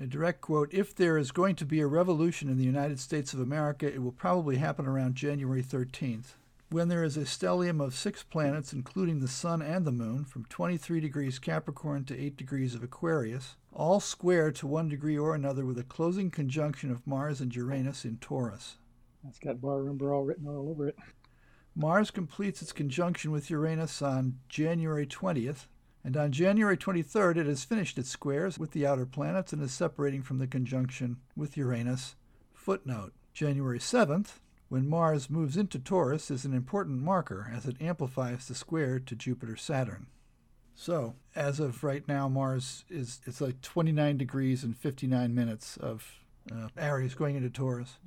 A direct quote If there is going to be a revolution in the United States of America, it will probably happen around January 13th, when there is a stellium of six planets, including the Sun and the Moon, from 23 degrees Capricorn to 8 degrees of Aquarius, all square to one degree or another with a closing conjunction of Mars and Uranus in Taurus. That's got bar number all written all over it. Mars completes its conjunction with Uranus on January 20th, and on January 23rd it has finished its squares with the outer planets and is separating from the conjunction with Uranus. Footnote January 7th, when Mars moves into Taurus, is an important marker as it amplifies the square to Jupiter Saturn. So, as of right now, Mars is it's like 29 degrees and 59 minutes of uh, Aries going into Taurus.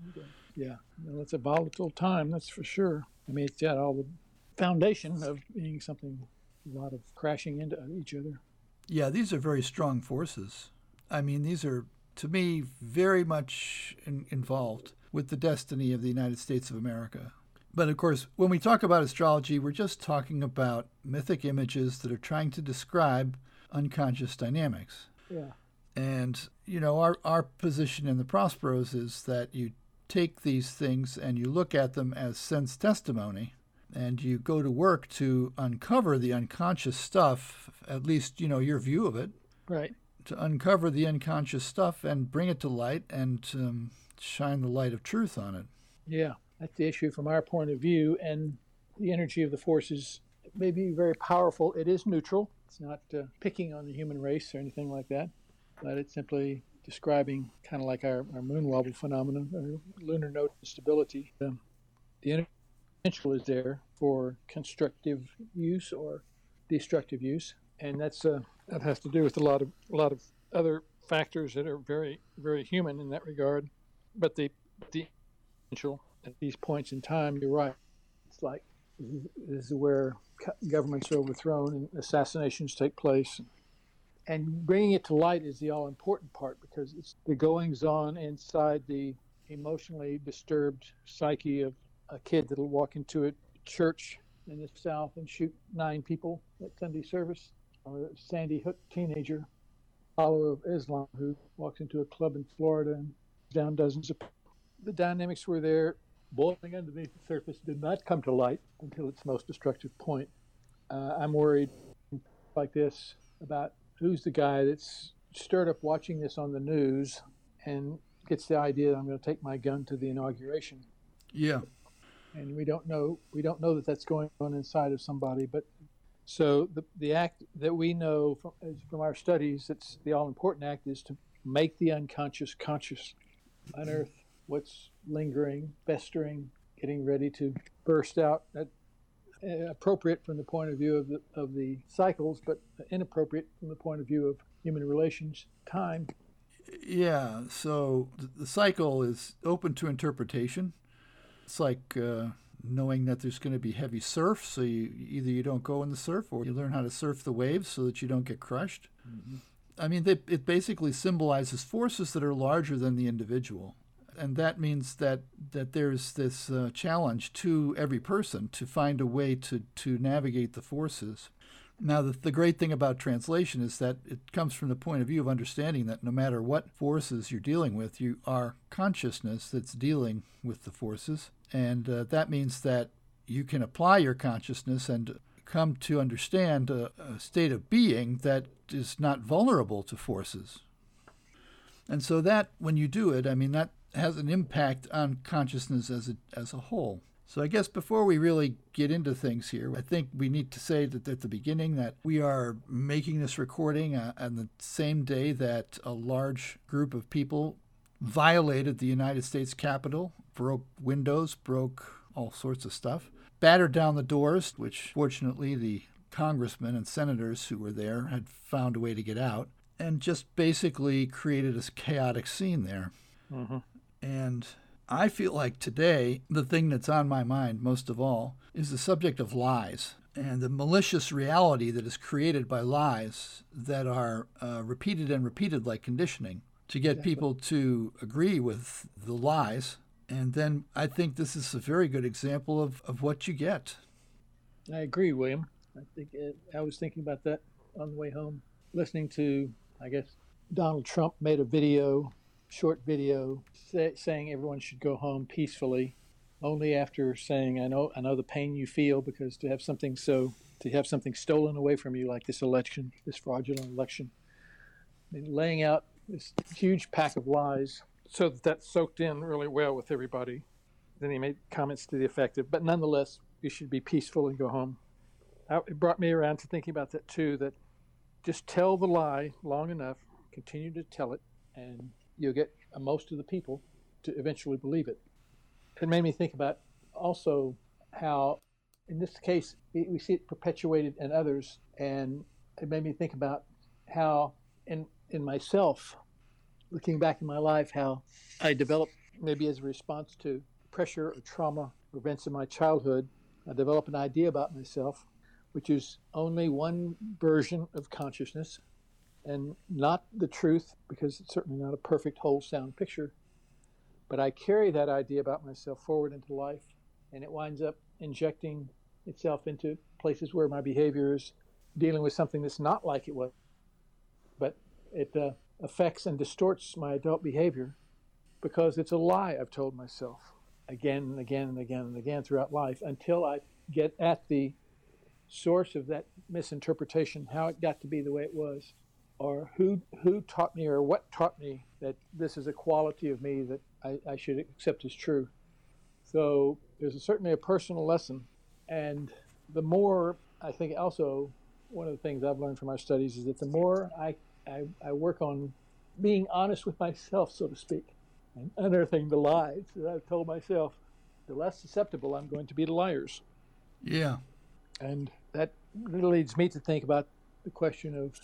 Yeah, well, it's a volatile time, that's for sure. I mean, it's got all the foundation of being something, a lot of crashing into each other. Yeah, these are very strong forces. I mean, these are, to me, very much in, involved with the destiny of the United States of America. But of course, when we talk about astrology, we're just talking about mythic images that are trying to describe unconscious dynamics. Yeah. And, you know, our, our position in the Prosperos is that you take these things and you look at them as sense testimony and you go to work to uncover the unconscious stuff, at least, you know, your view of it. Right. To uncover the unconscious stuff and bring it to light and um, shine the light of truth on it. Yeah, that's the issue from our point of view. And the energy of the forces may be very powerful. It is neutral, it's not uh, picking on the human race or anything like that, but it's simply describing kind of like our, our moon wobble phenomenon, or lunar node instability. Um, the potential is there for constructive use or destructive use, and that's uh, that has to do with a lot of a lot of other factors that are very very human in that regard. But the the potential at these points in time, you're right. It's like this is where governments are overthrown and assassinations take place and bringing it to light is the all important part because it's the goings on inside the emotionally disturbed psyche of a kid that'll walk into a church in the South and shoot nine people at Sunday service, or a Sandy Hook teenager, follower of Islam, who walks into a club in Florida and down dozens of people. the dynamics were there boiling underneath the surface did not come to light until its most destructive point. Uh, I'm worried like this about who's the guy that's stirred up watching this on the news and gets the idea that I'm going to take my gun to the inauguration. Yeah. And we don't know we don't know that that's going on inside of somebody, but so the the act that we know from, from our studies, it's the all important act, is to make the unconscious conscious, unearth what's lingering, festering, getting ready to burst out. Uh, appropriate from the point of view of the, of the cycles, but inappropriate from the point of view of human relations, time. Yeah, so the cycle is open to interpretation. It's like uh, knowing that there's going to be heavy surf, so you, either you don't go in the surf or you learn how to surf the waves so that you don't get crushed. Mm-hmm. I mean, they, it basically symbolizes forces that are larger than the individual and that means that that there's this uh, challenge to every person to find a way to to navigate the forces. Now, the, the great thing about translation is that it comes from the point of view of understanding that no matter what forces you're dealing with, you are consciousness that's dealing with the forces, and uh, that means that you can apply your consciousness and come to understand a, a state of being that is not vulnerable to forces. And so that when you do it, I mean that has an impact on consciousness as a, as a whole. So I guess before we really get into things here, I think we need to say that at the beginning that we are making this recording uh, on the same day that a large group of people violated the United States Capitol, broke windows, broke all sorts of stuff, battered down the doors, which fortunately the congressmen and senators who were there had found a way to get out, and just basically created a chaotic scene there. Mm-hmm. And I feel like today, the thing that's on my mind most of all is the subject of lies and the malicious reality that is created by lies that are uh, repeated and repeated like conditioning to get exactly. people to agree with the lies. And then I think this is a very good example of, of what you get. I agree, William. I think it, I was thinking about that on the way home, listening to, I guess, Donald Trump made a video, short video, say, saying everyone should go home peacefully, only after saying, "I know, I know the pain you feel because to have something so to have something stolen away from you like this election, this fraudulent election, laying out this huge pack of lies." So that, that soaked in really well with everybody. Then he made comments to the effect of, "But nonetheless, you should be peaceful and go home." It brought me around to thinking about that too. That just tell the lie long enough, continue to tell it, and you'll get uh, most of the people to eventually believe it. It made me think about also how, in this case, we see it perpetuated in others, and it made me think about how, in in myself, looking back in my life, how I developed maybe as a response to pressure or trauma or events in my childhood, I developed an idea about myself which is only one version of consciousness and not the truth, because it's certainly not a perfect, whole, sound picture. But I carry that idea about myself forward into life, and it winds up injecting itself into places where my behavior is dealing with something that's not like it was. But it uh, affects and distorts my adult behavior because it's a lie I've told myself again and again and again and again throughout life until I get at the source of that misinterpretation, how it got to be the way it was, or who who taught me or what taught me that this is a quality of me that I, I should accept as true. So there's a, certainly a personal lesson, and the more I think also one of the things I've learned from our studies is that the more I, I, I work on being honest with myself, so to speak, and unearthing the lies that I've told myself, the less susceptible I'm going to be to liars. Yeah. And that leads me to think about the question of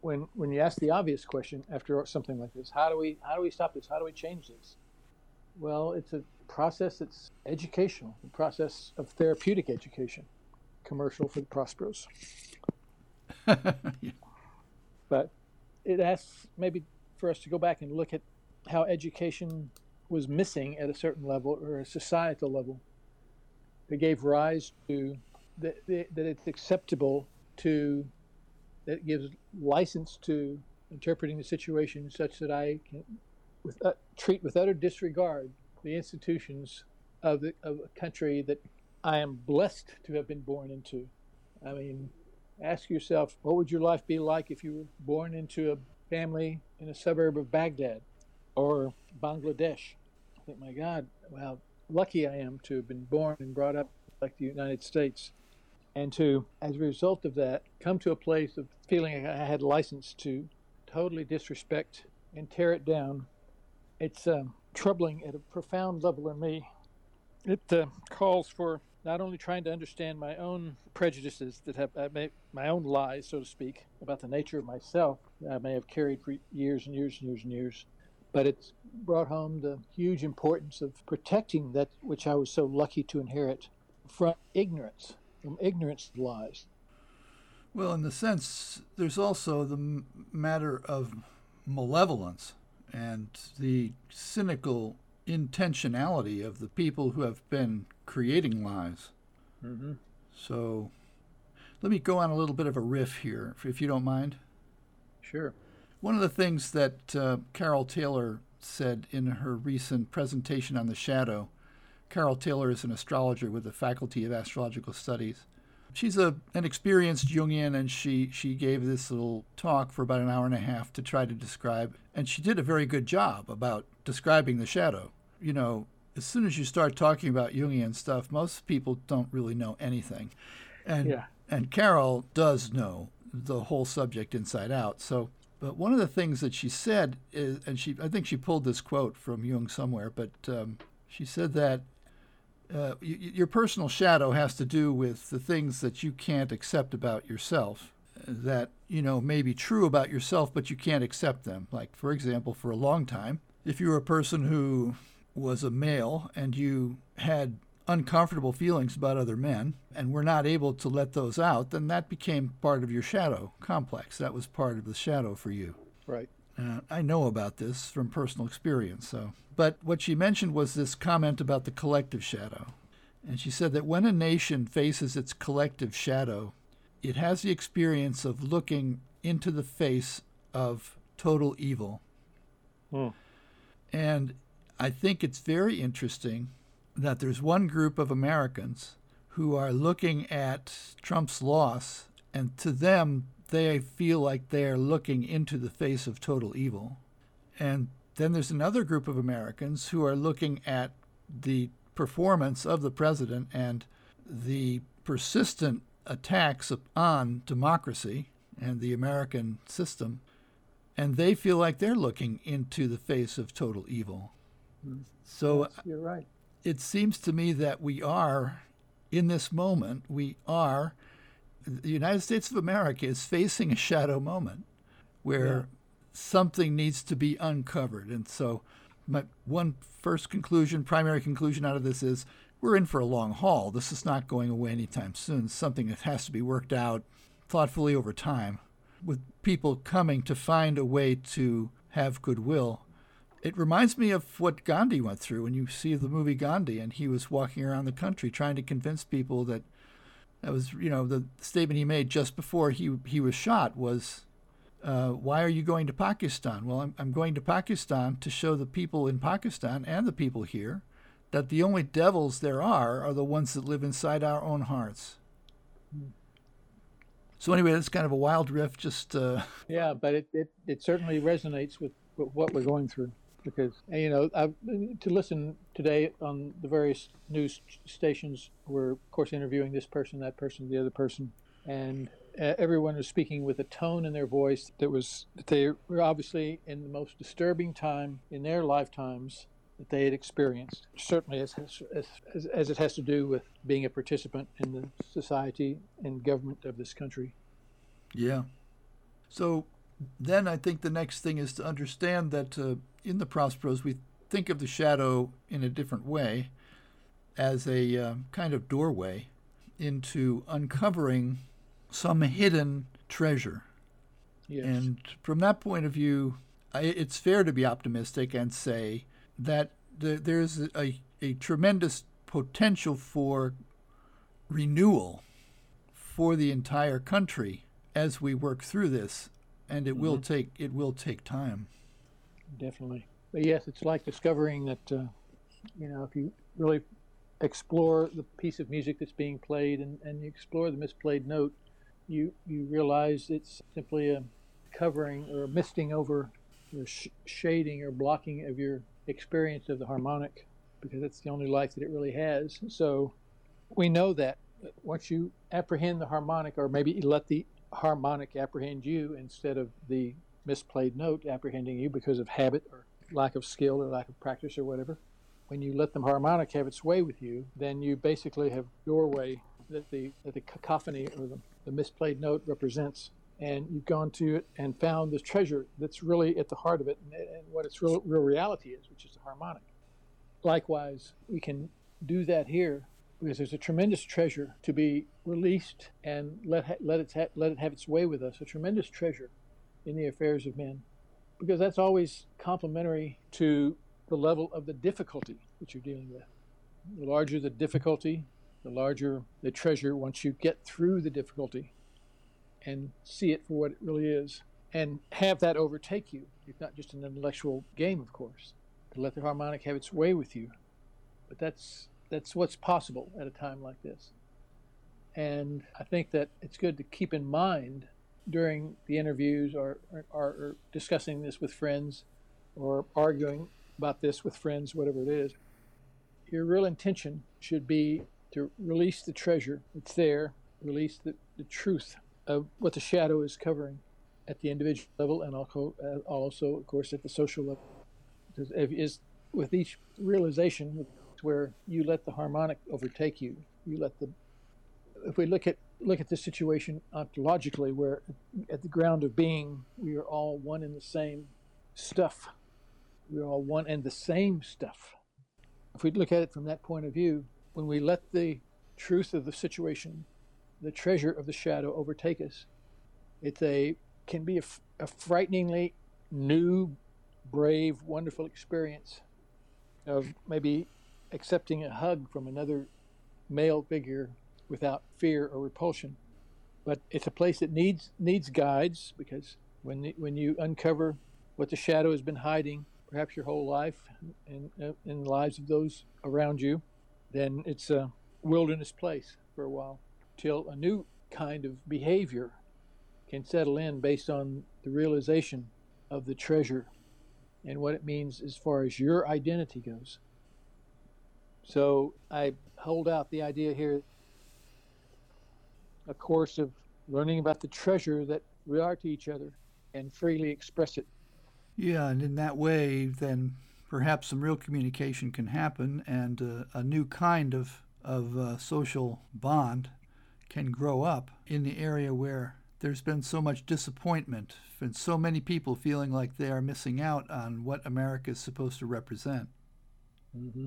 when when you ask the obvious question after something like this, how do we how do we stop this? How do we change this? Well, it's a process that's educational, a process of therapeutic education, commercial for the Prosperos. yeah. But it asks maybe for us to go back and look at how education was missing at a certain level or a societal level that gave rise to that, that it's acceptable to that gives license to interpreting the situation such that I can with, uh, treat with utter disregard the institutions of, the, of a country that I am blessed to have been born into. I mean, ask yourself, what would your life be like if you were born into a family in a suburb of Baghdad or Bangladesh? I think, my God, well, lucky I am to have been born and brought up like the United States and to, as a result of that, come to a place of feeling I had license to totally disrespect and tear it down. It's um, troubling at a profound level in me. It uh, calls for not only trying to understand my own prejudices that have made, my own lies, so to speak, about the nature of myself I may have carried for years and years and years and years, but it's brought home the huge importance of protecting that which I was so lucky to inherit from ignorance from ignorance lies. Well, in the sense, there's also the matter of malevolence and the cynical intentionality of the people who have been creating lies. Mm-hmm. So let me go on a little bit of a riff here, if you don't mind. Sure. One of the things that uh, Carole Taylor said in her recent presentation on the shadow Carole Taylor is an astrologer with the Faculty of Astrological Studies. She's a, an experienced Jungian, and she, she gave this little talk for about an hour and a half to try to describe, and she did a very good job about describing the shadow. You know, as soon as you start talking about Jungian stuff, most people don't really know anything. And, yeah. and Carole does know the whole subject inside out. So, but one of the things that she said is, and she, I think she pulled this quote from Jung somewhere, but um, she said that uh, y- your personal shadow has to do with the things that you can't accept about yourself that you know may be true about yourself but you can't accept them. Like for example for a long time if you were a person who was a male and you had uncomfortable feelings about other men and were not able to let those out then that became part of your shadow complex. That was part of the shadow for you. Right uh, I know about this from personal experience. So, but what she mentioned was this comment about the collective shadow, and she said that when a nation faces its collective shadow, it has the experience of looking into the face of total evil. Hmm. And I think it's very interesting that there's one group of Americans who are looking at Trump's loss, and to them, they feel like they're looking into the face of total evil. And then there's another group of Americans who are looking at the performance of the president and the persistent attacks on democracy and the American system, and they feel like they're looking into the face of total evil. So Yes, you're right. it seems to me that we are, in this moment, we are, the United States of America is facing a shadow moment where Yeah. something needs to be uncovered. And so, my one first conclusion, primary conclusion out of this is we're in for a long haul. This is not going away anytime soon. It's something that has to be worked out thoughtfully over time with people coming to find a way to have goodwill. It reminds me of what Gandhi went through when you see the movie Gandhi and he was walking around the country trying to convince people that that was, you know, the statement he made just before he he was shot was uh, why are you going to Pakistan? Well, I'm, I'm going to Pakistan to show the people in Pakistan and the people here that the only devils there are are the ones that live inside our own hearts. So anyway, that's kind of a wild riff. Just uh, Yeah, but it, it, it certainly resonates with, with what we're going through. Because, you know, I've, to listen today on the various news stations, we're, of course, interviewing this person, that person, the other person. And uh, everyone was speaking with a tone in their voice that was, that they were obviously in the most disturbing time in their lifetimes that they had experienced. Certainly, as, as, as, it has to do with being a participant in the society and government of this country. Yeah. So then I think the next thing is to understand that uh, in the Prosperos, we think of the shadow in a different way as a uh, kind of doorway into uncovering some hidden treasure. Yes. And from that point of view, I, it's fair to be optimistic and say that the, there's a, a tremendous potential for renewal for the entire country as we work through this, and it will take it will take time. Definitely. But yes, it's like discovering that, uh, you know, if you really explore the piece of music that's being played and, and you explore the misplayed note, you you realize it's simply a covering or a misting over or sh- shading or blocking of your experience of the harmonic because that's the only life that it really has. So we know that once you apprehend the harmonic or maybe let the harmonic apprehend you instead of the misplayed note apprehending you because of habit or lack of skill or lack of practice or whatever. When you let the harmonic have its way with you, then you basically have doorway that the that the cacophony or the, the misplayed note represents, and you've gone to it and found the treasure that's really at the heart of it and, and what its real, real reality is, which is the harmonic. Likewise, we can do that here because there's a tremendous treasure to be released and let let it let it have its way with us. A tremendous treasure in the affairs of men, because that's always complementary to the level of the difficulty that you're dealing with. The larger the difficulty, the larger the treasure once you get through the difficulty and see it for what it really is, and have that overtake you. It's not just an intellectual game, of course, to let the harmonic have its way with you, but that's that's what's possible at a time like this. And I think that it's good to keep in mind during the interviews or, or, or discussing this with friends or arguing about this with friends, whatever it is. Your real intention should be to release the treasure that's there, release the, the truth of what the shadow is covering at the individual level and also, uh, also of course, at the social level. Because is with each realization, where you let the harmonic overtake you. You let the if we look at look at this situation ontologically, where at the ground of being we are all one and the same stuff. We are all one and the same stuff. If we look at it from that point of view, when we let the truth of the situation, the treasure of the shadow overtake us, it's a can be a, a frighteningly new, brave, wonderful experience of maybe accepting a hug from another male figure without fear or repulsion. But it's a place that needs needs guides because when when you uncover what the shadow has been hiding, perhaps your whole life and in the lives of those around you, then it's a wilderness place for a while till a new kind of behavior can settle in based on the realization of the treasure and what it means as far as your identity goes. So I hold out the idea here a course of learning about the treasure that we are to each other and freely express it. Yeah, and in that way, then perhaps some real communication can happen and uh, a new kind of, of uh, social bond can grow up in the area where there's been so much disappointment and so many people feeling like they are missing out on what America is supposed to represent. Mm-hmm.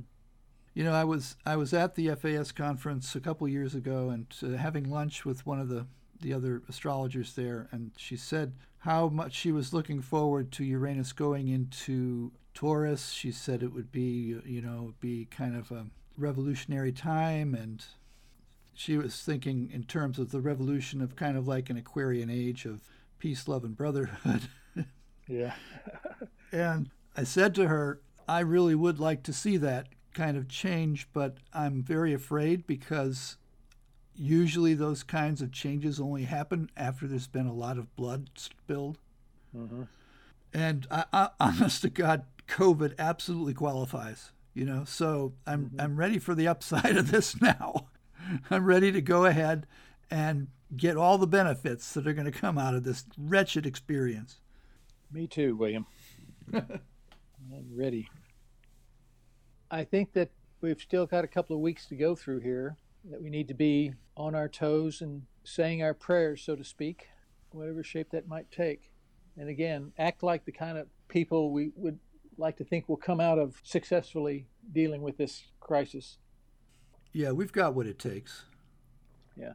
You know, I was I was at the FAS conference a couple years ago and uh, having lunch with one of the the other astrologers there, and she said how much she was looking forward to Uranus going into Taurus. She said it would be you know be kind of a revolutionary time and she was thinking in terms of the revolution of kind of like an Aquarian age of peace, love, and brotherhood. yeah. and I said to her, I really would like to see that kind of change, but I'm very afraid because usually those kinds of changes only happen after there's been a lot of blood spilled. Mm-hmm. And I, I, honest to God, COVID absolutely qualifies. You know, so I'm mm-hmm. I'm ready for the upside of this now. I'm ready to go ahead and get all the benefits that are going to come out of this wretched experience. Me too, William. I'm ready. I think that we've still got a couple of weeks to go through here, that we need to be on our toes and saying our prayers, so to speak, whatever shape that might take. And again, act like the kind of people we would like to think will come out of successfully dealing with this crisis. Yeah, we've got what it takes. Yeah.